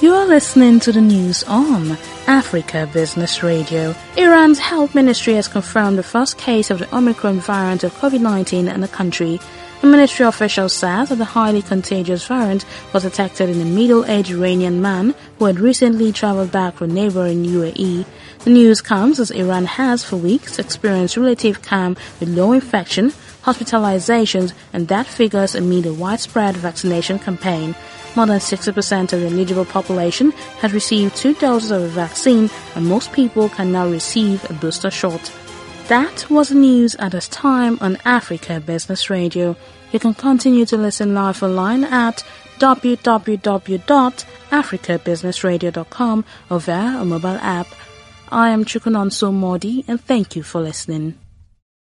You are listening to the news on Africa Business Radio. Iran's health ministry has confirmed the first case of the Omicron variant of COVID-19 in the country. The ministry official says that the highly contagious variant was detected in a middle-aged Iranian man who had recently traveled back from neighboring UAE. The news comes as Iran has for weeks experienced relative calm with low infection, hospitalizations, and that figures amid a widespread vaccination campaign. More than 60% of the eligible population has received two doses of the vaccine, and most people can now receive a booster shot. That was the news at this time on Africa Business Radio. You can continue to listen live online at www.africabusinessradio.com or via a mobile app. I am Chukunonso Modi and thank you for listening.